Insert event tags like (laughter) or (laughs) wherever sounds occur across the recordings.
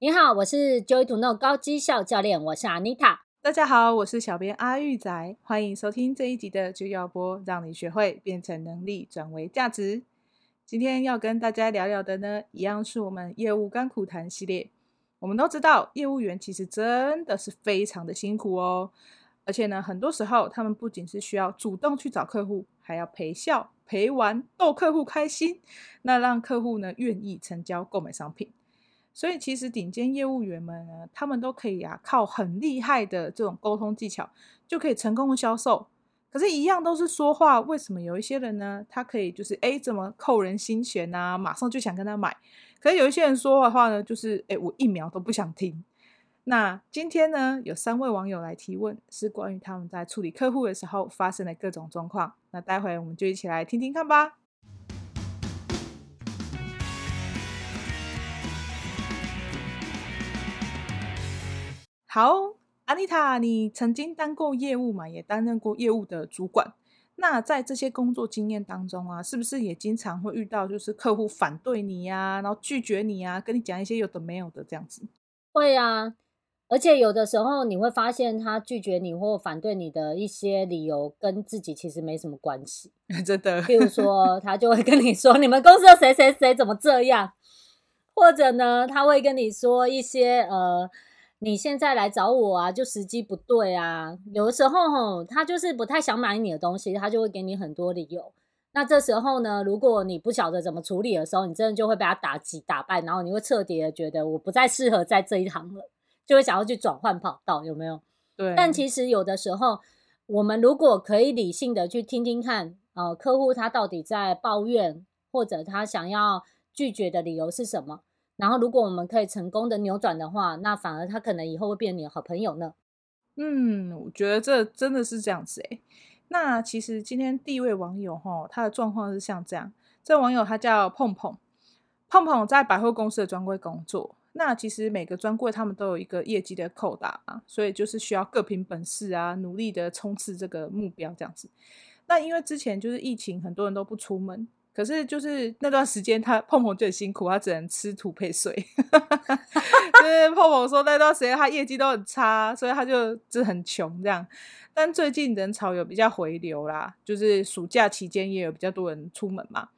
你好，我是 Joydo No 高绩效教练，我是 Anita。大家好，我是小编阿玉仔，欢迎收听这一集的就要播，让你学会变成能力转为价值。今天要跟大家聊聊的呢，一样是我们业务甘苦谈系列。我们都知道，业务员其实真的是非常的辛苦哦。而且呢，很多时候他们不仅是需要主动去找客户，还要陪笑、陪玩、逗客户开心，那让客户呢愿意成交购买商品。所以其实顶尖业务员们呢，他们都可以啊，靠很厉害的这种沟通技巧，就可以成功的销售。可是，一样都是说话，为什么有一些人呢，他可以就是诶怎么扣人心弦啊，马上就想跟他买？可是有一些人说的话呢，就是诶我一秒都不想听。那今天呢，有三位网友来提问，是关于他们在处理客户的时候发生的各种状况。那待会我们就一起来听听看吧。好，安妮塔，你曾经当过业务嘛？也担任过业务的主管。那在这些工作经验当中啊，是不是也经常会遇到就是客户反对你呀、啊，然后拒绝你啊，跟你讲一些有的没有的这样子？会啊。而且有的时候你会发现，他拒绝你或反对你的一些理由跟自己其实没什么关系，(laughs) 真的。譬如说，他就会跟你说：“你们公司的谁谁谁怎么这样？”或者呢，他会跟你说一些呃，你现在来找我啊，就时机不对啊。有的时候吼，他就是不太想买你的东西，他就会给你很多理由。那这时候呢，如果你不晓得怎么处理的时候，你真的就会被他打击打败，然后你会彻底的觉得我不再适合在这一行了。就会想要去转换跑道，有没有？对。但其实有的时候，我们如果可以理性的去听听看，呃，客户他到底在抱怨，或者他想要拒绝的理由是什么？然后如果我们可以成功的扭转的话，那反而他可能以后会变你的好朋友呢。嗯，我觉得这真的是这样子诶。那其实今天第一位网友哈，他的状况是像这样。这网友他叫碰碰，碰碰在百货公司的专柜工作。那其实每个专柜他们都有一个业绩的扣打嘛，所以就是需要各凭本事啊，努力的冲刺这个目标这样子。那因为之前就是疫情，很多人都不出门，可是就是那段时间他碰碰就很辛苦，他只能吃土配水。(laughs) 就是碰碰说那段时间他业绩都很差，所以他就就很穷这样。但最近人潮有比较回流啦，就是暑假期间也有比较多人出门嘛，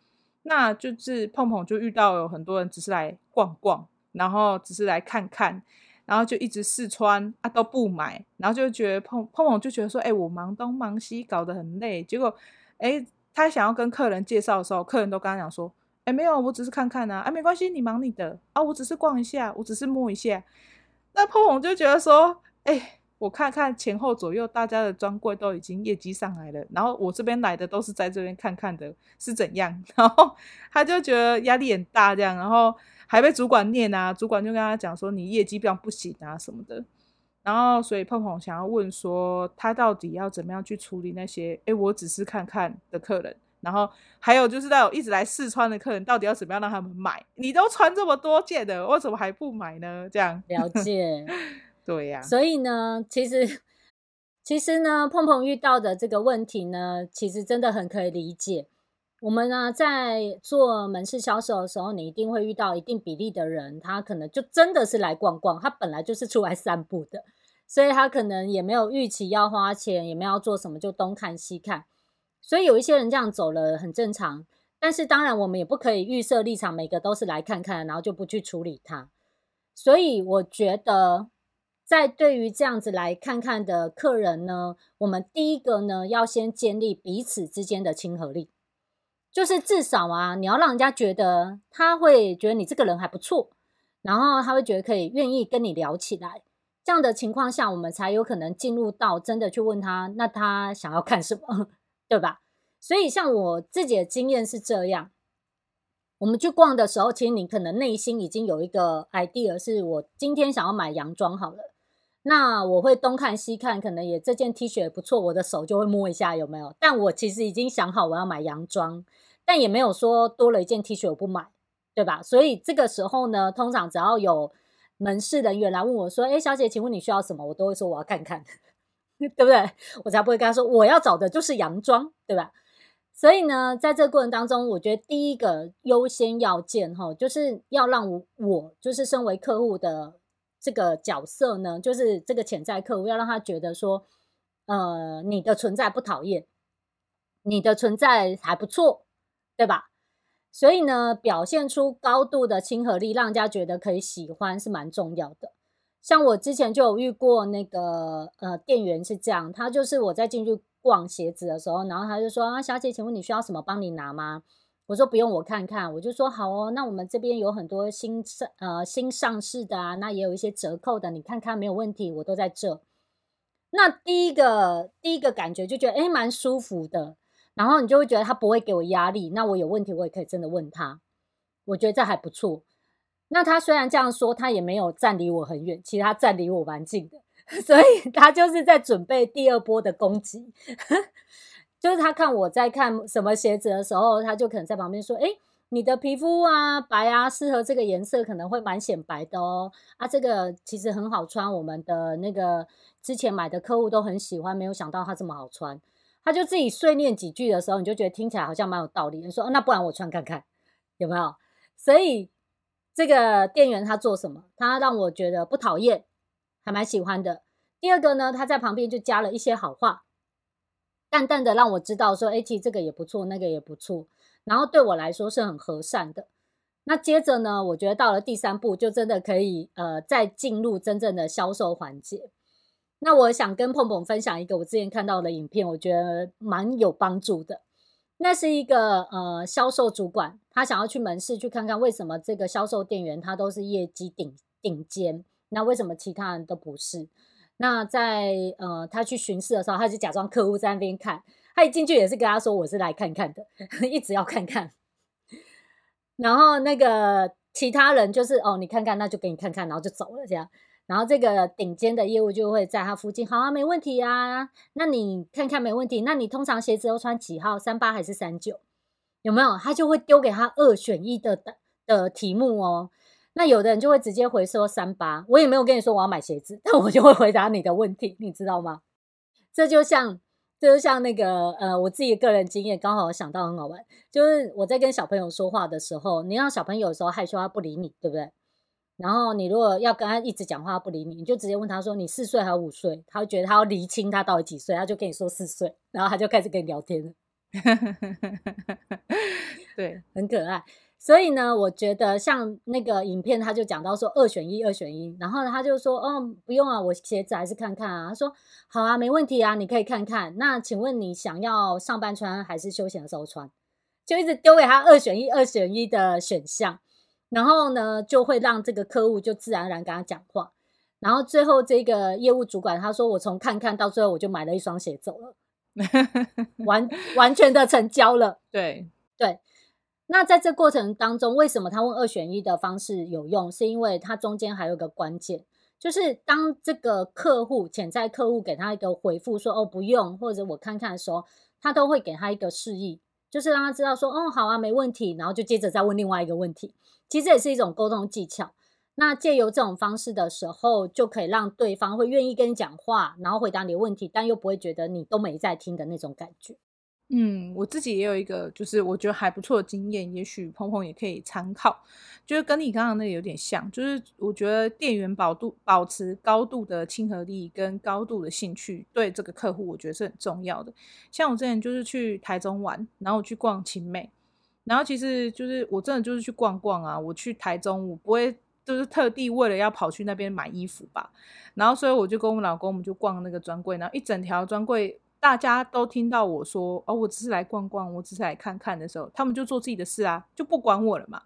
那就是碰碰就遇到有很多人只是来逛逛。然后只是来看看，然后就一直试穿啊，都不买，然后就觉得碰碰碰就觉得说，哎，我忙东忙西，搞得很累。结果，哎，他想要跟客人介绍的时候，客人都跟他讲说，哎，没有，我只是看看啊，啊，没关系，你忙你的啊，我只是逛一下，我只是摸一下。那碰碰就觉得说，哎，我看看前后左右大家的专柜都已经业绩上来了，然后我这边来的都是在这边看看的，是怎样？(laughs) 然后他就觉得压力很大，这样，然后。还被主管念啊，主管就跟他讲说，你业绩这样不行啊什么的，然后所以碰碰想要问说他到底要怎么样去处理那些诶，我只是看看的客人，然后还有就是那种一直来试穿的客人，到底要怎么样让他们买？你都穿这么多件的，为什么还不买呢？这样了 (laughs) 解，对呀、啊。所以呢，其实其实呢，碰碰遇到的这个问题呢，其实真的很可以理解。我们呢，在做门市销售的时候，你一定会遇到一定比例的人，他可能就真的是来逛逛，他本来就是出来散步的，所以他可能也没有预期要花钱，也没有要做什么，就东看西看。所以有一些人这样走了很正常，但是当然我们也不可以预设立场，每个都是来看看，然后就不去处理他。所以我觉得，在对于这样子来看看的客人呢，我们第一个呢，要先建立彼此之间的亲和力。就是至少啊，你要让人家觉得他会觉得你这个人还不错，然后他会觉得可以愿意跟你聊起来。这样的情况下，我们才有可能进入到真的去问他，那他想要看什么，对吧？所以像我自己的经验是这样，我们去逛的时候，其实你可能内心已经有一个 idea，是我今天想要买洋装好了。那我会东看西看，可能也这件 T 恤不错，我的手就会摸一下有没有。但我其实已经想好我要买洋装，但也没有说多了一件 T 恤我不买，对吧？所以这个时候呢，通常只要有门市人员来问我说：“诶，小姐，请问你需要什么？”我都会说我要看看，(laughs) 对不对？我才不会跟他说我要找的就是洋装，对吧？所以呢，在这个过程当中，我觉得第一个优先要件哈，就是要让，我就是身为客户的这个角色呢，就是这个潜在客户，要让他觉得说，呃，你的存在不讨厌，你的存在还不错，对吧？所以呢，表现出高度的亲和力，让人家觉得可以喜欢是蛮重要的。像我之前就有遇过那个呃店员是这样，他就是我在进去逛鞋子的时候，然后他就说啊，小姐，请问你需要什么帮你拿吗？我说不用，我看看。我就说好哦，那我们这边有很多新上呃新上市的啊，那也有一些折扣的，你看看没有问题，我都在这。那第一个第一个感觉就觉得诶蛮舒服的。然后你就会觉得他不会给我压力，那我有问题我也可以真的问他，我觉得这还不错。那他虽然这样说，他也没有站离我很远，其实他站离我蛮近的，(laughs) 所以他就是在准备第二波的攻击。就是他看我在看什么鞋子的时候，他就可能在旁边说：“诶，你的皮肤啊白啊，适合这个颜色，可能会蛮显白的哦。啊，这个其实很好穿，我们的那个之前买的客户都很喜欢，没有想到它这么好穿。”他就自己碎念几句的时候，你就觉得听起来好像蛮有道理。你说，那不然我穿看看，有没有？所以这个店员他做什么？他让我觉得不讨厌，还蛮喜欢的。第二个呢，他在旁边就加了一些好话，淡淡的让我知道说，哎，其实这个也不错，那个也不错。然后对我来说是很和善的。那接着呢，我觉得到了第三步，就真的可以呃，再进入真正的销售环节。那我想跟碰碰分享一个我之前看到的影片，我觉得蛮有帮助的。那是一个呃销售主管，他想要去门市去看看为什么这个销售店员他都是业绩顶顶尖，那为什么其他人都不是？那在呃他去巡视的时候，他就假装客户在那边看，他一进去也是跟他说我是来看看的，(laughs) 一直要看看。然后那个其他人就是哦你看看，那就给你看看，然后就走了这样。然后这个顶尖的业务就会在他附近，好啊，没问题啊。那你看看没问题。那你通常鞋子都穿几号？三八还是三九？有没有？他就会丢给他二选一的的题目哦。那有的人就会直接回说三八。我也没有跟你说我要买鞋子，(laughs) 但我就会回答你的问题，你知道吗？这就像，这就像那个呃，我自己的个人经验，刚好我想到很好玩，就是我在跟小朋友说话的时候，你让小朋友有时候害羞，他不理你，对不对？然后你如果要跟他一直讲话，他不理你，你就直接问他说：“你四岁还是五岁？”他会觉得他要厘清他到底几岁，他就跟你说四岁，然后他就开始跟你聊天了。(laughs) 对，很可爱。所以呢，我觉得像那个影片，他就讲到说二选一，二选一。然后他就说：“哦，不用啊，我鞋子还是看看啊。”他说：“好啊，没问题啊，你可以看看。那请问你想要上班穿还是休闲的时候穿？”就一直丢给他二选一，二选一的选项。然后呢，就会让这个客户就自然而然跟他讲话。然后最后这个业务主管他说：“我从看看到最后，我就买了一双鞋走了，(laughs) 完完全的成交了。”对对。那在这过程当中，为什么他问二选一的方式有用？是因为他中间还有个关键，就是当这个客户潜在客户给他一个回复说：“哦，不用”或者“我看看”的时候，他都会给他一个示意。就是让他知道说，哦，好啊，没问题，然后就接着再问另外一个问题，其实也是一种沟通技巧。那借由这种方式的时候，就可以让对方会愿意跟你讲话，然后回答你的问题，但又不会觉得你都没在听的那种感觉。嗯，我自己也有一个，就是我觉得还不错的经验，也许鹏鹏也可以参考。就是跟你刚刚那个有点像，就是我觉得店员保度保持高度的亲和力跟高度的兴趣，对这个客户我觉得是很重要的。像我之前就是去台中玩，然后我去逛勤美，然后其实就是我真的就是去逛逛啊。我去台中，我不会就是特地为了要跑去那边买衣服吧。然后所以我就跟我老公，我们就逛那个专柜，然后一整条专柜。大家都听到我说哦，我只是来逛逛，我只是来看看的时候，他们就做自己的事啊，就不管我了嘛。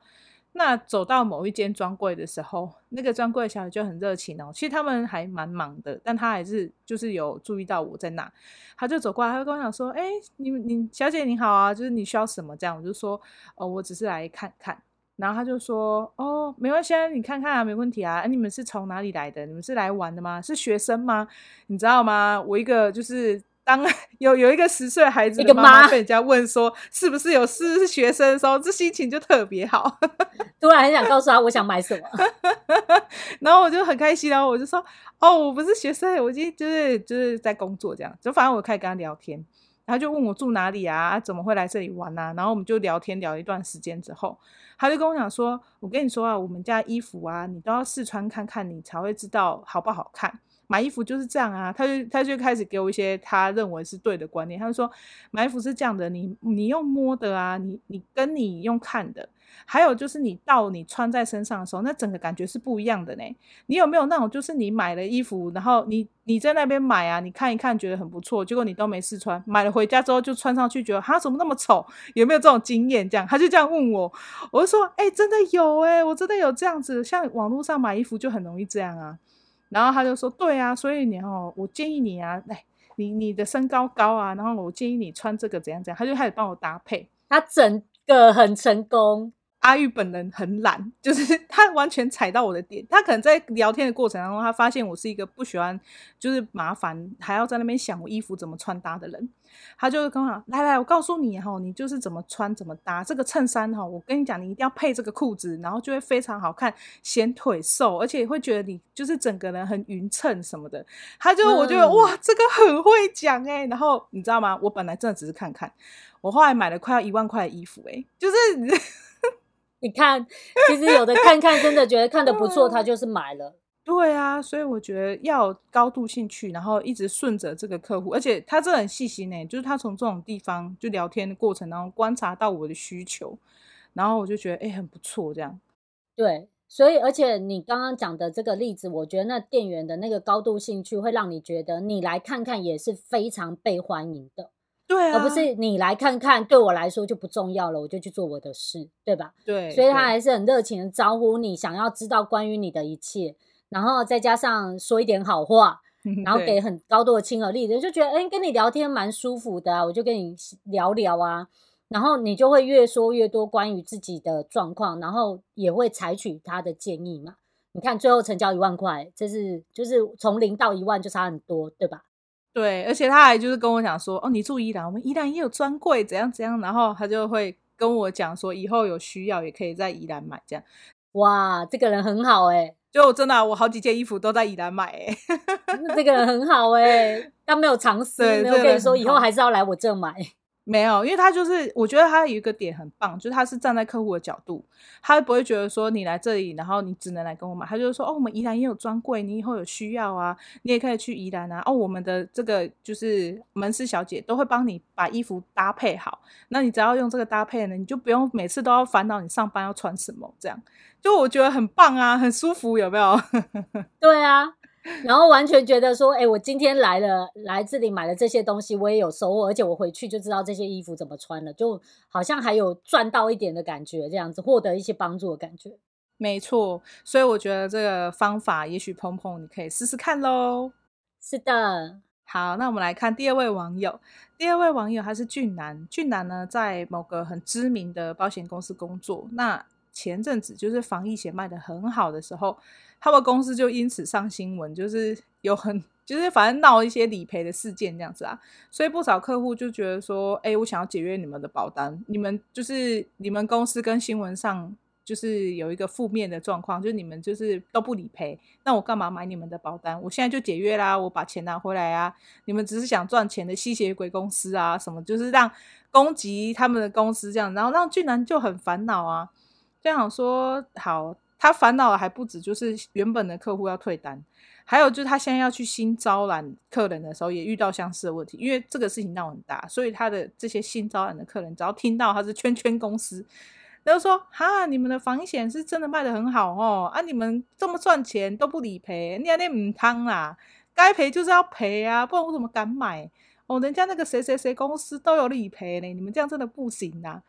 那走到某一间专柜的时候，那个专柜小姐就很热情哦。其实他们还蛮忙的，但他还是就是有注意到我在那，他就走过来，他就跟我讲说：“哎，你你小姐你好啊，就是你需要什么？”这样我就说：“哦，我只是来看看。”然后他就说：“哦，没关系啊，你看看啊，没问题啊。哎，你们是从哪里来的？你们是来玩的吗？是学生吗？你知道吗？我一个就是。”当 (laughs) 有有一个十岁孩子的妈妈被人家问说是不是有是学生的时候，这心情就特别好。(laughs) 突然很想告诉他我想买什么，(laughs) 然后我就很开心，然后我就说哦，我不是学生，我今天就是就是在工作这样。就反正我开始跟他聊天，然后就问我住哪里啊，怎么会来这里玩啊？然后我们就聊天聊一段时间之后，他就跟我讲说：“我跟你说啊，我们家衣服啊，你都要试穿看看，你才会知道好不好看。买衣服就是这样啊。”他就他就开始给我一些他认为是对的观念。他就说：“买衣服是这样的，你你用摸的啊，你你跟你用看的。”还有就是你到你穿在身上的时候，那整个感觉是不一样的呢。你有没有那种，就是你买了衣服，然后你你在那边买啊，你看一看觉得很不错，结果你都没试穿，买了回家之后就穿上去，觉得哈怎么那么丑？有没有这种经验？这样他就这样问我，我就说哎、真的有哎、我真的有这样子，像网络上买衣服就很容易这样啊。然后他就说对啊，所以你哦，我建议你啊，来你你的身高高啊，然后我建议你穿这个怎样怎样，他就开始帮我搭配，他整个很成功。阿玉本人很懒，就是 (laughs) 他完全踩到我的点。他可能在聊天的过程当中，他发现我是一个不喜欢就是麻烦，还要在那边想我衣服怎么穿搭的人。他就跟我讲：“来来，我告诉你哈，你就是怎么穿怎么搭这个衬衫哈。我跟你讲，你一定要配这个裤子，然后就会非常好看，显腿瘦，而且会觉得你就是整个人很匀称什么的。”他就我觉得、嗯、哇，这个很会讲哎。然后你知道吗？我本来真的只是看看，我后来买了快要一万块的衣服哎，就是。(laughs) 你看，其实有的看看真的觉得看的不错，他就是买了。对啊，所以我觉得要高度兴趣，然后一直顺着这个客户，而且他真的很细心呢。就是他从这种地方就聊天的过程当中观察到我的需求，然后我就觉得哎、欸、很不错这样。对，所以而且你刚刚讲的这个例子，我觉得那店员的那个高度兴趣会让你觉得你来看看也是非常被欢迎的。对啊，而不是你来看看，对我来说就不重要了，我就去做我的事，对吧？对，所以他还是很热情的招呼你，想要知道关于你的一切，然后再加上说一点好话，(laughs) 然后给很高度的亲和力，人就觉得哎，跟你聊天蛮舒服的啊，我就跟你聊聊啊，然后你就会越说越多关于自己的状况，然后也会采取他的建议嘛。你看最后成交一万块，这是就是从零到一万就差很多，对吧？对，而且他还就是跟我讲说，哦，你住宜兰，我们宜兰也有专柜，怎样怎样，然后他就会跟我讲说，以后有需要也可以在宜兰买，这样。哇，这个人很好哎、欸，就真的、啊，我好几件衣服都在宜兰买哎、欸，(laughs) 这个人很好哎、欸，他没有尝试，没有跟你说以后还是要来我这买。没有，因为他就是，我觉得他有一个点很棒，就是他是站在客户的角度，他不会觉得说你来这里，然后你只能来跟我买，他就是说，哦，我们宜兰也有专柜，你以后有需要啊，你也可以去宜兰啊，哦，我们的这个就是门市小姐都会帮你把衣服搭配好，那你只要用这个搭配呢，你就不用每次都要烦恼你上班要穿什么，这样，就我觉得很棒啊，很舒服，有没有？(laughs) 对啊。然后完全觉得说，哎、欸，我今天来了，来这里买了这些东西，我也有收获，而且我回去就知道这些衣服怎么穿了，就好像还有赚到一点的感觉，这样子获得一些帮助的感觉。没错，所以我觉得这个方法，也许鹏鹏你可以试试看喽。是的，好，那我们来看第二位网友。第二位网友他是俊男，俊男呢在某个很知名的保险公司工作。那前阵子就是防疫险卖的很好的时候。他们公司就因此上新闻，就是有很就是反正闹一些理赔的事件这样子啊，所以不少客户就觉得说，哎、我想要解约你们的保单，你们就是你们公司跟新闻上就是有一个负面的状况，就是你们就是都不理赔，那我干嘛买你们的保单？我现在就解约啦，我把钱拿回来啊！你们只是想赚钱的吸血鬼公司啊，什么就是让攻击他们的公司这样，然后让俊男就很烦恼啊，就想说好。他烦恼的还不止，就是原本的客户要退单，还有就是他现在要去新招揽客人的时候，也遇到相似的问题。因为这个事情闹很大，所以他的这些新招揽的客人，只要听到他是圈圈公司，他就说：“哈，你们的防险是真的卖得很好哦，啊，你们这么赚钱都不理赔，你还那唔汤啦，该赔就是要赔啊，不然我怎么敢买？哦，人家那个谁谁谁公司都有理赔呢，你们这样真的不行呐。”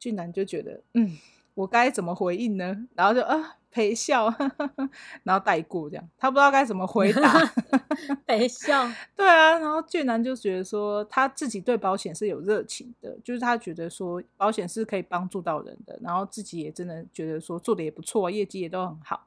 俊男就觉得，嗯。我该怎么回应呢？(laughs) 然后就啊陪笑，呵 (laughs) 呵然后带过这样，他不知道该怎么回答，(laughs) 陪笑。对啊，然后俊男就觉得说他自己对保险是有热情的，就是他觉得说保险是可以帮助到人的，然后自己也真的觉得说做的也不错，业绩也都很好。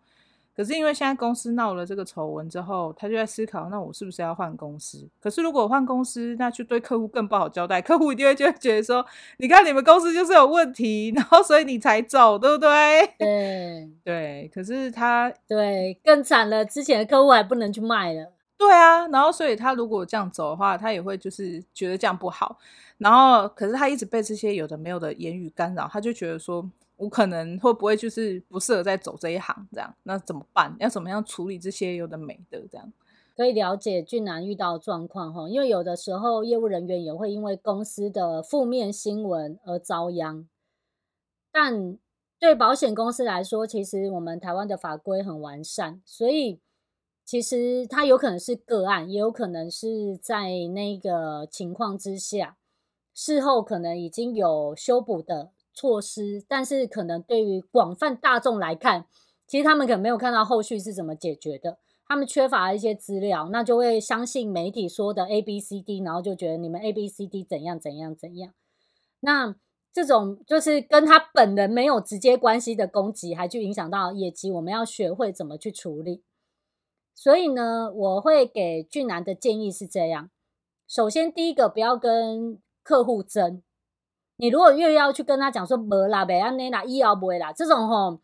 可是因为现在公司闹了这个丑闻之后，他就在思考，那我是不是要换公司？可是如果换公司，那就对客户更不好交代，客户一定会就会觉得说，你看你们公司就是有问题，然后所以你才走，对不对？(laughs) 对对。可是他对更惨了，之前的客户还不能去卖了。对啊，然后所以他如果这样走的话，他也会就是觉得这样不好。然后可是他一直被这些有的没有的言语干扰，他就觉得说，我可能会不会就是不适合再走这一行这样？那怎么办？要怎么样处理这些有的没的这样？可以了解俊男遇到状况哈，因为有的时候业务人员也会因为公司的负面新闻而遭殃。但对保险公司来说，其实我们台湾的法规很完善，所以。其实它有可能是个案，也有可能是在那个情况之下，事后可能已经有修补的措施，但是可能对于广泛大众来看，其实他们可能没有看到后续是怎么解决的，他们缺乏一些资料，那就会相信媒体说的 A B C D，然后就觉得你们 A B C D 怎样怎样怎样。那这种就是跟他本人没有直接关系的攻击，还去影响到业绩，我们要学会怎么去处理。所以呢，我会给俊男的建议是这样：首先，第一个不要跟客户争。你如果越要去跟他讲说没啦、没安内啦、医药不会啦，这种吼，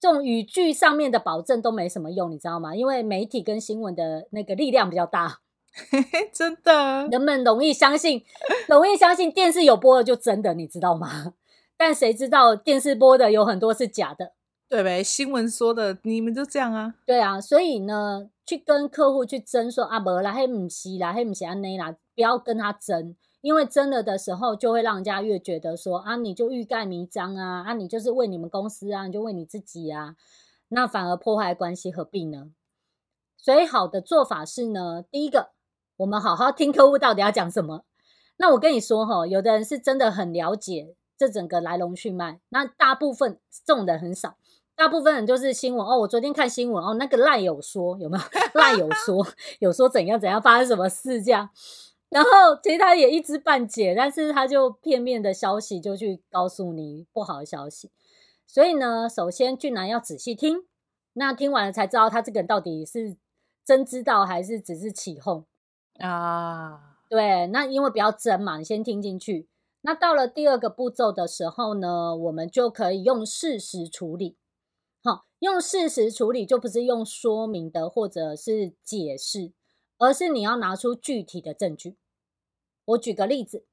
这种语句上面的保证都没什么用，你知道吗？因为媒体跟新闻的那个力量比较大，(laughs) 真的，人们容易相信，容易相信电视有播的就真的，你知道吗？(laughs) 但谁知道电视播的有很多是假的。对呗，新闻说的，你们就这样啊？对啊，所以呢，去跟客户去争说啊，没啦，嘿唔是啦，嘿唔是安内啦，不要跟他争，因为争了的时候，就会让人家越觉得说啊，你就欲盖弥彰啊，啊，你就是为你们公司啊，你就为你自己啊，那反而破坏关系，何必呢？所以好的做法是呢，第一个，我们好好听客户到底要讲什么。那我跟你说哈，有的人是真的很了解这整个来龙去脉，那大部分这种人很少。大部分人就是新闻哦，我昨天看新闻哦，那个赖有说有没有？(laughs) 赖有说有说怎样怎样发生什么事这样，然后其实他也一知半解，但是他就片面的消息就去告诉你不好的消息，所以呢，首先俊男要仔细听，那听完了才知道他这个人到底是真知道还是只是起哄啊？对，那因为不要争嘛，你先听进去。那到了第二个步骤的时候呢，我们就可以用事实处理。好，用事实处理就不是用说明的或者是解释，而是你要拿出具体的证据。我举个例子，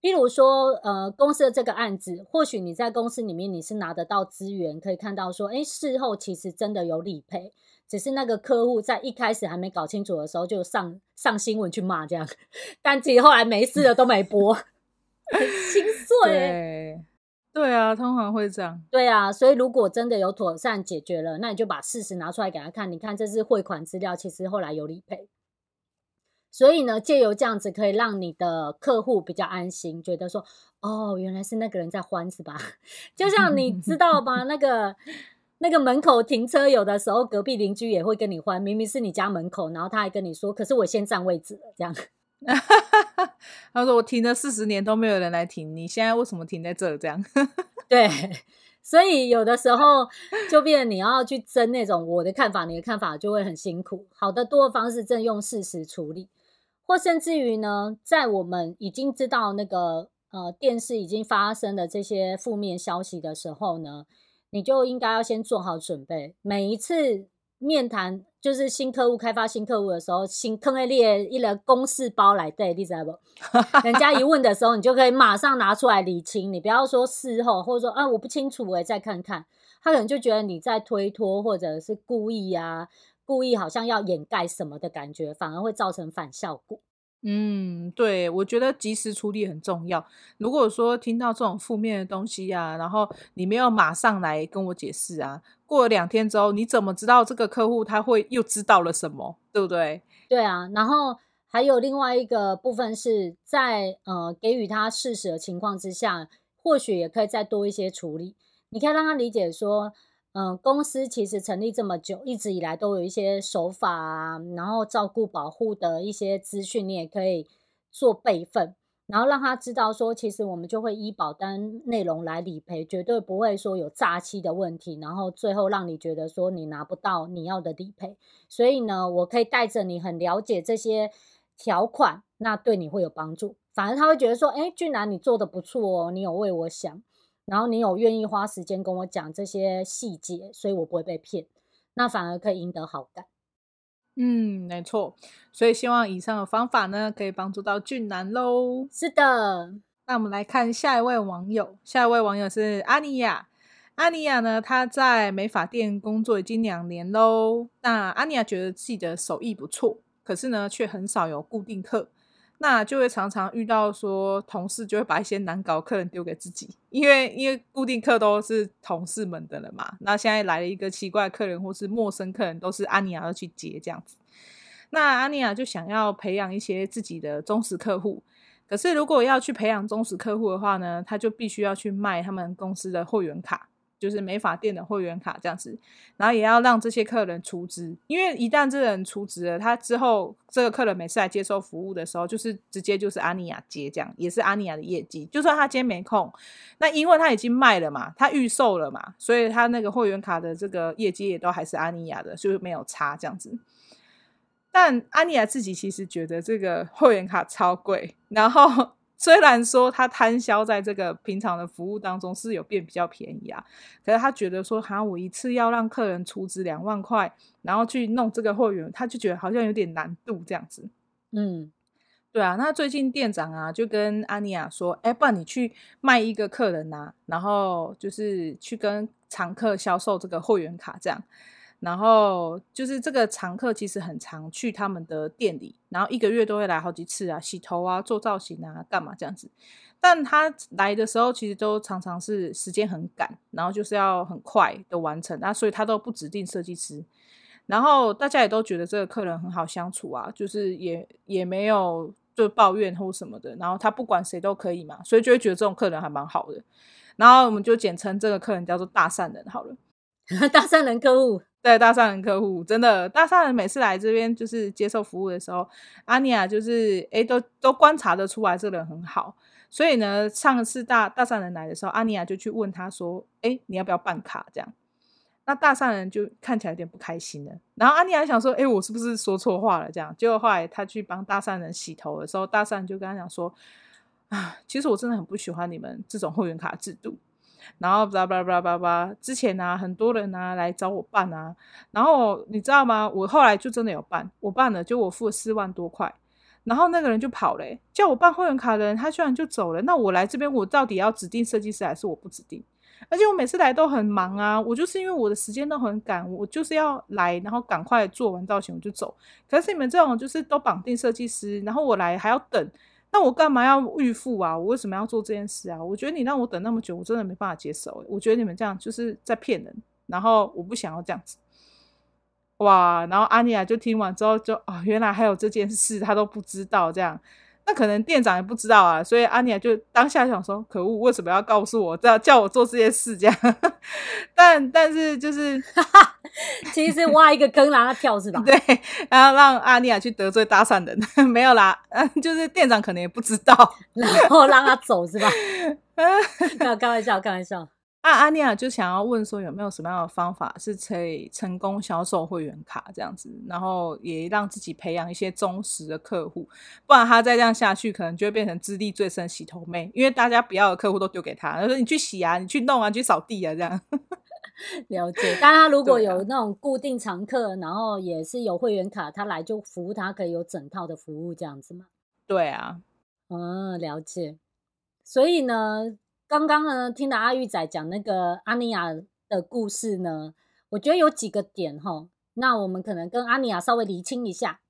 譬如说，呃，公司的这个案子，或许你在公司里面你是拿得到资源，可以看到说，诶，事后其实真的有理赔，只是那个客户在一开始还没搞清楚的时候就上上新闻去骂这样，(laughs) 但其实后来没事了都没播，很心碎。对啊，通常会这样。对啊，所以如果真的有妥善解决了，那你就把事实拿出来给他看。你看，这是汇款资料，其实后来有理赔。所以呢，借由这样子，可以让你的客户比较安心，觉得说，哦，原来是那个人在欢，是吧？(laughs) 就像你知道吗？那个那个门口停车，有的时候隔壁邻居也会跟你欢，明明是你家门口，然后他还跟你说，可是我先占位置了，这样。(laughs) 他说：“我停了四十年都没有人来停，你现在为什么停在这？这样？(laughs) 对，所以有的时候就变成你要去争那种我的看法，你的看法就会很辛苦。好的多的方式，正用事实处理，或甚至于呢，在我们已经知道那个呃电视已经发生的这些负面消息的时候呢，你就应该要先做好准备，每一次。”面谈就是新客户开发新客户的时候，新坑会列一个公事包来对，你知道不？人家一问的时候，你就可以马上拿出来理清，你不要说事后或者说啊我不清楚，我再看看，他可能就觉得你在推脱或者是故意啊，故意好像要掩盖什么的感觉，反而会造成反效果。嗯，对，我觉得及时处理很重要。如果说听到这种负面的东西啊，然后你没有马上来跟我解释啊，过了两天之后，你怎么知道这个客户他会又知道了什么，对不对？对啊，然后还有另外一个部分是在呃给予他事实的情况之下，或许也可以再多一些处理。你可以让他理解说。嗯，公司其实成立这么久，一直以来都有一些手法啊，然后照顾保护的一些资讯，你也可以做备份，然后让他知道说，其实我们就会依保单内容来理赔，绝对不会说有诈欺的问题，然后最后让你觉得说你拿不到你要的理赔。所以呢，我可以带着你很了解这些条款，那对你会有帮助。反而他会觉得说，哎，俊男你做的不错哦，你有为我想。然后你有愿意花时间跟我讲这些细节，所以我不会被骗，那反而可以赢得好感。嗯，没错。所以希望以上的方法呢，可以帮助到俊男喽。是的，那我们来看下一位网友，下一位网友是阿尼亚。阿尼亚呢，她在美发店工作已经两年喽。那阿尼亚觉得自己的手艺不错，可是呢，却很少有固定客。那就会常常遇到说，同事就会把一些难搞客人丢给自己，因为因为固定客都是同事们的了嘛。那现在来了一个奇怪客人或是陌生客人，都是阿尼亚要去接这样子。那阿尼亚就想要培养一些自己的忠实客户，可是如果要去培养忠实客户的话呢，他就必须要去卖他们公司的会员卡。就是美发店的会员卡这样子，然后也要让这些客人出资，因为一旦这个人出资了，他之后这个客人每次来接受服务的时候，就是直接就是阿尼亚接这样，也是阿尼亚的业绩。就算他今天没空，那因为他已经卖了嘛，他预售了嘛，所以他那个会员卡的这个业绩也都还是阿尼亚的，就是没有差这样子。但阿尼亚自己其实觉得这个会员卡超贵，然后。虽然说他摊销在这个平常的服务当中是有变比较便宜啊，可是他觉得说，哈，我一次要让客人出资两万块，然后去弄这个会员，他就觉得好像有点难度这样子。嗯，对啊。那最近店长啊就跟阿尼亚说，哎，不然你去卖一个客人呐，然后就是去跟常客销售这个会员卡这样。然后就是这个常客其实很常去他们的店里，然后一个月都会来好几次啊，洗头啊、做造型啊、干嘛这样子。但他来的时候其实都常常是时间很赶，然后就是要很快的完成，那所以他都不指定设计师。然后大家也都觉得这个客人很好相处啊，就是也也没有就抱怨或什么的。然后他不管谁都可以嘛，所以就会觉得这种客人还蛮好的。然后我们就简称这个客人叫做大善人好了，(laughs) 大善人客户。对，大善人客户真的，大善人每次来这边就是接受服务的时候，阿尼亚就是诶都都观察得出来这个人很好，所以呢，上次大大善人来的时候，阿尼亚就去问他说：“诶你要不要办卡？”这样，那大善人就看起来有点不开心了。然后阿尼亚想说：“诶我是不是说错话了？”这样，结果后来他去帮大善人洗头的时候，大善人就跟他讲说：“啊，其实我真的很不喜欢你们这种会员卡制度。”然后叭叭叭叭叭，之前啊，很多人啊来找我办啊，然后你知道吗？我后来就真的有办，我办了，就我付了四万多块，然后那个人就跑了，叫我办会员卡的人，他居然就走了。那我来这边，我到底要指定设计师还是我不指定？而且我每次来都很忙啊，我就是因为我的时间都很赶，我就是要来，然后赶快做完造型我就走。可是你们这种就是都绑定设计师，然后我来还要等。那我干嘛要预付啊？我为什么要做这件事啊？我觉得你让我等那么久，我真的没办法接受。我觉得你们这样就是在骗人，然后我不想要这样子。哇！然后阿尼亚就听完之后就哦，原来还有这件事，他都不知道这样。那可能店长也不知道啊，所以阿尼亚就当下想说：可恶，为什么要告诉我，这样叫我做这些事？这样，(laughs) 但但是就是，(laughs) 其实挖一个坑让他跳是吧？(laughs) 对，然后让阿尼亚去得罪搭讪人，没有啦，就是店长可能也不知道，然后让他走是吧？没有开玩笑，开玩笑。那阿尼亚就想要问说，有没有什么样的方法是可以成功销售会员卡这样子，然后也让自己培养一些忠实的客户，不然他再这样下去，可能就会变成资历最深洗头妹，因为大家不要的客户都丢给他，他说你去洗啊，你去弄啊，你去扫地啊，这样。(laughs) 了解。但他如果有那种固定常客，啊、然后也是有会员卡，他来就服务他可以有整套的服务这样子吗？对啊。嗯，了解。所以呢？刚刚呢，听到阿玉仔讲那个阿尼亚的故事呢，我觉得有几个点哈，那我们可能跟阿尼亚稍微厘清一下。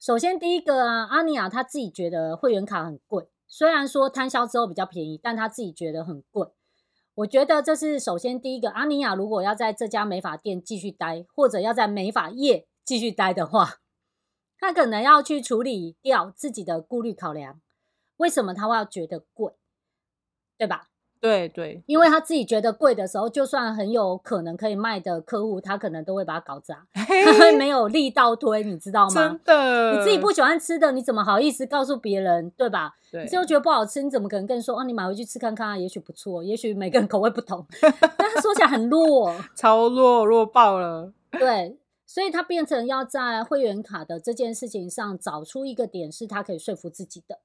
首先，第一个啊，阿尼亚他自己觉得会员卡很贵，虽然说摊销之后比较便宜，但他自己觉得很贵。我觉得这是首先第一个。阿尼亚如果要在这家美发店继续待，或者要在美发业继续待的话，他可能要去处理掉自己的顾虑考量。为什么他会要觉得贵？对吧？对对，因为他自己觉得贵的时候，就算很有可能可以卖的客户，他可能都会把它搞砸，他 (laughs) 会没有力道推，你知道吗？真的，你自己不喜欢吃的，你怎么好意思告诉别人，对吧？对，你只有觉得不好吃，你怎么可能跟人说哦，你买回去吃看看啊，也许不错，也许每个人口味不同。(laughs) 但他说起来很弱，超弱，弱爆了。对，所以他变成要在会员卡的这件事情上找出一个点，是他可以说服自己的。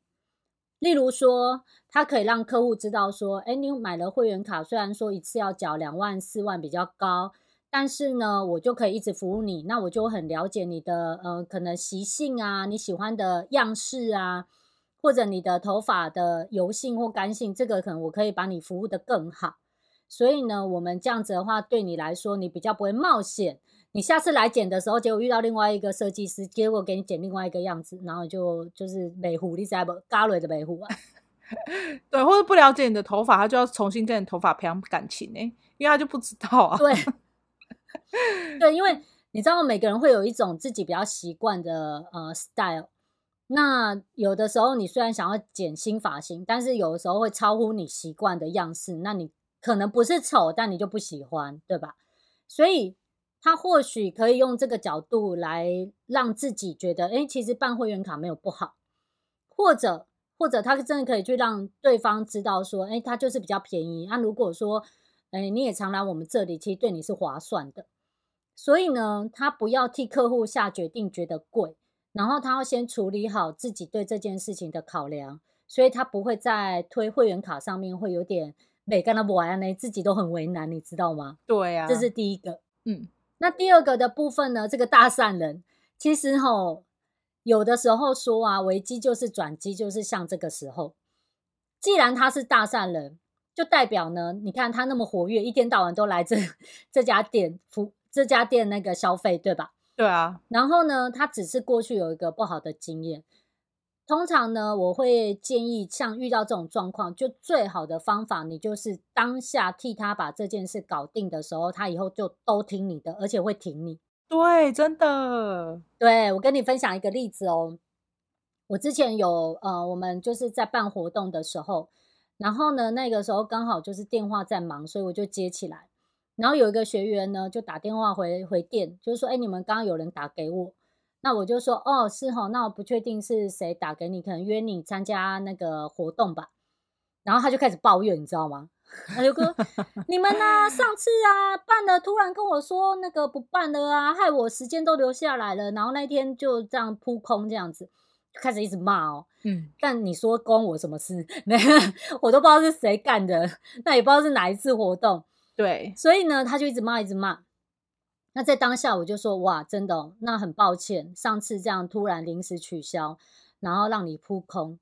例如说，他可以让客户知道说，哎，你买了会员卡，虽然说一次要缴两万四万比较高，但是呢，我就可以一直服务你，那我就很了解你的呃可能习性啊，你喜欢的样式啊，或者你的头发的油性或干性，这个可能我可以把你服务的更好。所以呢，我们这样子的话，对你来说，你比较不会冒险。你下次来剪的时候，结果遇到另外一个设计师，结果给你剪另外一个样子，然后就就是美糊，你知道不？嘎瑞的美糊啊，(laughs) 对，或者不了解你的头发，他就要重新跟你头发培养感情呢，因为他就不知道啊。对，(laughs) 对，因为你知道，每个人会有一种自己比较习惯的呃 style。那有的时候，你虽然想要剪新发型，但是有的时候会超乎你习惯的样式，那你可能不是丑，但你就不喜欢，对吧？所以。他或许可以用这个角度来让自己觉得，哎，其实办会员卡没有不好，或者或者他真的可以去让对方知道说，哎，他就是比较便宜。那如果说，哎，你也常来我们这里，其实对你是划算的。所以呢，他不要替客户下决定觉得贵，然后他要先处理好自己对这件事情的考量，所以他不会在推会员卡上面会有点每个人不玩呢，自己都很为难，你知道吗？对呀、啊，这是第一个，嗯。那第二个的部分呢？这个大善人其实吼，有的时候说啊，危机就是转机，就是像这个时候。既然他是大善人，就代表呢，你看他那么活跃，一天到晚都来这这家店服这家店那个消费，对吧？对啊。然后呢，他只是过去有一个不好的经验。通常呢，我会建议，像遇到这种状况，就最好的方法，你就是当下替他把这件事搞定的时候，他以后就都听你的，而且会挺你。对，真的。对，我跟你分享一个例子哦。我之前有呃，我们就是在办活动的时候，然后呢，那个时候刚好就是电话在忙，所以我就接起来。然后有一个学员呢，就打电话回回电，就是说，哎，你们刚刚有人打给我。那我就说哦，是哦，那我不确定是谁打给你，可能约你参加那个活动吧。然后他就开始抱怨，你知道吗？(laughs) 他就说你们呢、啊，上次啊办了，突然跟我说那个不办了啊，害我时间都留下来了，然后那天就这样扑空这样子，就开始一直骂哦。嗯，但你说关我什么事？(laughs) 没，我都不知道是谁干的，那也不知道是哪一次活动。对，所以呢，他就一直骂，一直骂。那在当下我就说哇，真的，那很抱歉，上次这样突然临时取消，然后让你扑空。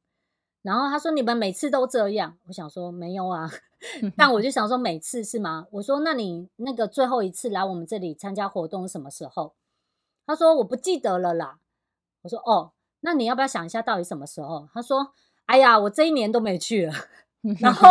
然后他说你们每次都这样，我想说没有啊，(laughs) 但我就想说每次是吗？我说那你那个最后一次来我们这里参加活动什么时候？他说我不记得了啦。我说哦，那你要不要想一下到底什么时候？他说哎呀，我这一年都没去了。(laughs) 然后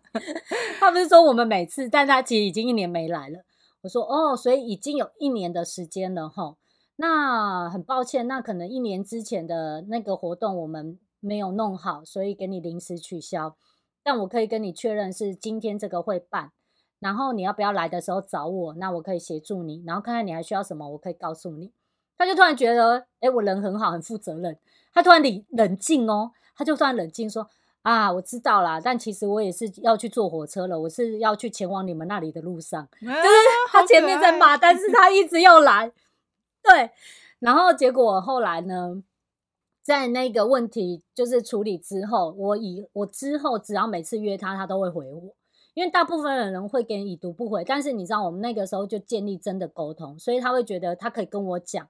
(laughs) 他不是说我们每次，但他其实已经一年没来了。我说哦，所以已经有一年的时间了齁。那很抱歉，那可能一年之前的那个活动我们没有弄好，所以给你临时取消。但我可以跟你确认是今天这个会办，然后你要不要来的时候找我，那我可以协助你，然后看看你还需要什么，我可以告诉你。他就突然觉得，哎，我人很好，很负责任。他突然冷冷静哦，他就突然冷静说。啊，我知道啦，但其实我也是要去坐火车了，我是要去前往你们那里的路上。就、啊、是他前面在骂，但是他一直要来。对，然后结果后来呢，在那个问题就是处理之后，我以我之后只要每次约他，他都会回我，因为大部分的人会给你已读不回，但是你知道我们那个时候就建立真的沟通，所以他会觉得他可以跟我讲，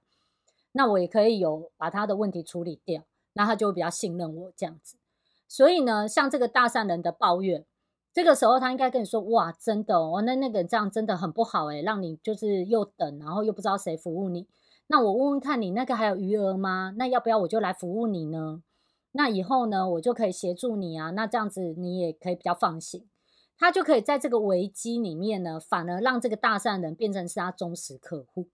那我也可以有把他的问题处理掉，那他就会比较信任我这样子。所以呢，像这个大善人的抱怨，这个时候他应该跟你说：“哇，真的哦，那那个这样真的很不好诶，让你就是又等，然后又不知道谁服务你。那我问问看你那个还有余额吗？那要不要我就来服务你呢？那以后呢，我就可以协助你啊。那这样子你也可以比较放心，他就可以在这个危机里面呢，反而让这个大善人变成是他忠实客户。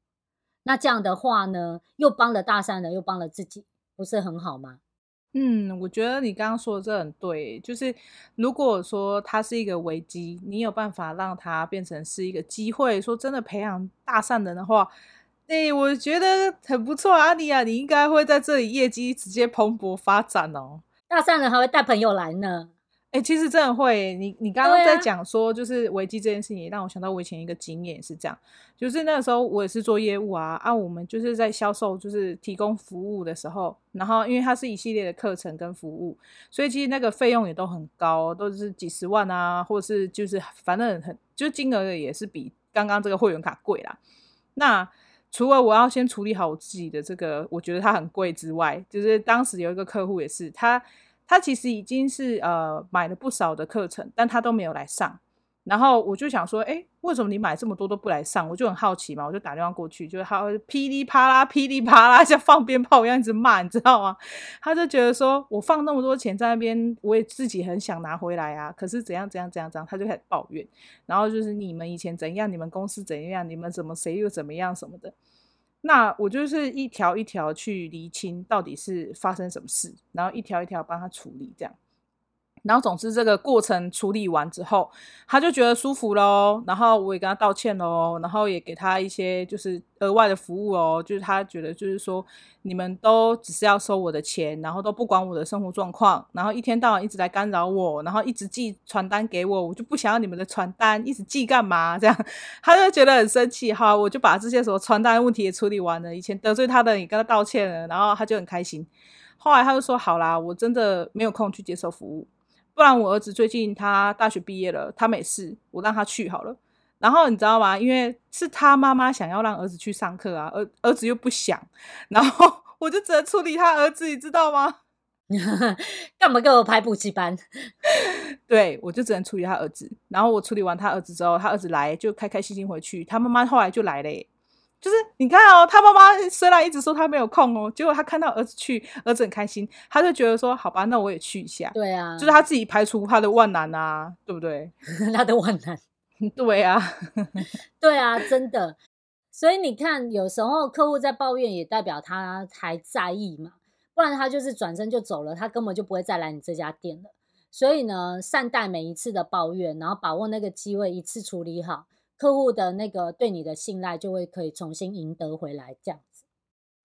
那这样的话呢，又帮了大善人，又帮了自己，不是很好吗？”嗯，我觉得你刚刚说的这很对，就是如果说它是一个危机，你有办法让它变成是一个机会，说真的培养大善人的话，哎，我觉得很不错，阿尼亚，你应该会在这里业绩直接蓬勃发展哦。大善人还会带朋友来呢。哎、欸，其实真的会。你你刚刚在讲说，就是危机这件事情，也让我想到我以前一个经验是这样，就是那个时候我也是做业务啊，啊，我们就是在销售，就是提供服务的时候，然后因为它是一系列的课程跟服务，所以其实那个费用也都很高，都是几十万啊，或者是就是反正很，就金额也是比刚刚这个会员卡贵啦。那除了我要先处理好我自己的这个，我觉得它很贵之外，就是当时有一个客户也是，他他其实已经是呃买了不少的课程，但他都没有来上。然后我就想说，哎，为什么你买这么多都不来上？我就很好奇嘛，我就打电话过去，就是他噼里啪啦、噼里啪啦，像放鞭炮一样一直骂，你知道吗？他就觉得说我放那么多钱在那边，我也自己很想拿回来啊，可是怎样怎样怎样怎样，他就开始抱怨。然后就是你们以前怎样，你们公司怎样，你们怎么谁又怎么样什么的。那我就是一条一条去厘清到底是发生什么事，然后一条一条帮他处理这样。然后，总之这个过程处理完之后，他就觉得舒服喽。然后我也跟他道歉喽，然后也给他一些就是额外的服务哦，就是他觉得就是说你们都只是要收我的钱，然后都不管我的生活状况，然后一天到晚一直来干扰我，然后一直寄传单给我，我就不想要你们的传单，一直寄干嘛？这样 (laughs) 他就觉得很生气。哈，我就把这些什么传单问题也处理完了，以前得罪他的也跟他道歉了，然后他就很开心。后来他就说：“好啦，我真的没有空去接受服务。”不然我儿子最近他大学毕业了，他没事，我让他去好了。然后你知道吗？因为是他妈妈想要让儿子去上课啊，儿儿子又不想，然后我就只能处理他儿子，你知道吗？(laughs) 干嘛给我排补习班？(laughs) 对，我就只能处理他儿子。然后我处理完他儿子之后，他儿子来就开开心心回去，他妈妈后来就来了。就是你看哦，他妈妈虽然一直说他没有空哦，结果他看到儿子去，儿子很开心，他就觉得说好吧，那我也去一下。对啊，就是他自己排除他的万难啊，对不对？(laughs) 他的万难，(laughs) 对啊，(laughs) 对啊，真的。所以你看，有时候客户在抱怨，也代表他还在意嘛，不然他就是转身就走了，他根本就不会再来你这家店了。所以呢，善待每一次的抱怨，然后把握那个机会，一次处理好。客户的那个对你的信赖就会可以重新赢得回来，这样子。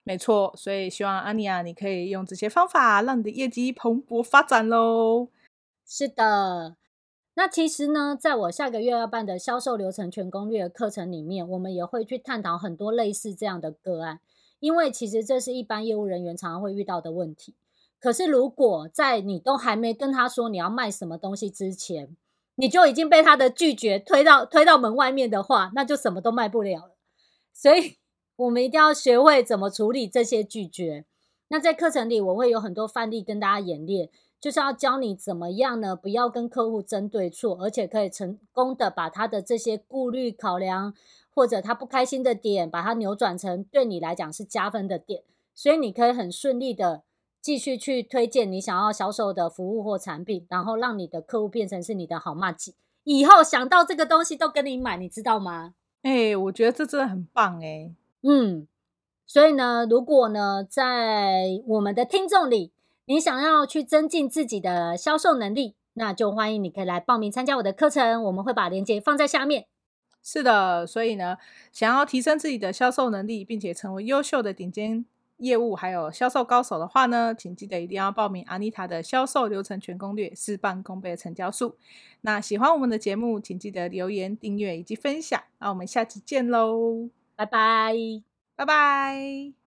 没错，所以希望安妮亚你可以用这些方法，让你的业绩蓬勃发展喽。是的，那其实呢，在我下个月要办的销售流程全攻略课程里面，我们也会去探讨很多类似这样的个案，因为其实这是一般业务人员常常会遇到的问题。可是如果在你都还没跟他说你要卖什么东西之前，你就已经被他的拒绝推到推到门外面的话，那就什么都卖不了了。所以，我们一定要学会怎么处理这些拒绝。那在课程里，我会有很多范例跟大家演练，就是要教你怎么样呢？不要跟客户争对错，而且可以成功的把他的这些顾虑、考量或者他不开心的点，把它扭转成对你来讲是加分的点。所以，你可以很顺利的。继续去推荐你想要销售的服务或产品，然后让你的客户变成是你的好麻吉，以后想到这个东西都跟你买，你知道吗？哎、欸，我觉得这真的很棒哎、欸。嗯，所以呢，如果呢，在我们的听众里，你想要去增进自己的销售能力，那就欢迎你可以来报名参加我的课程，我们会把链接放在下面。是的，所以呢，想要提升自己的销售能力，并且成为优秀的顶尖。业务还有销售高手的话呢，请记得一定要报名阿妮塔的销售流程全攻略，事半功倍的成交数。那喜欢我们的节目，请记得留言、订阅以及分享。那我们下期见喽，拜拜，拜拜。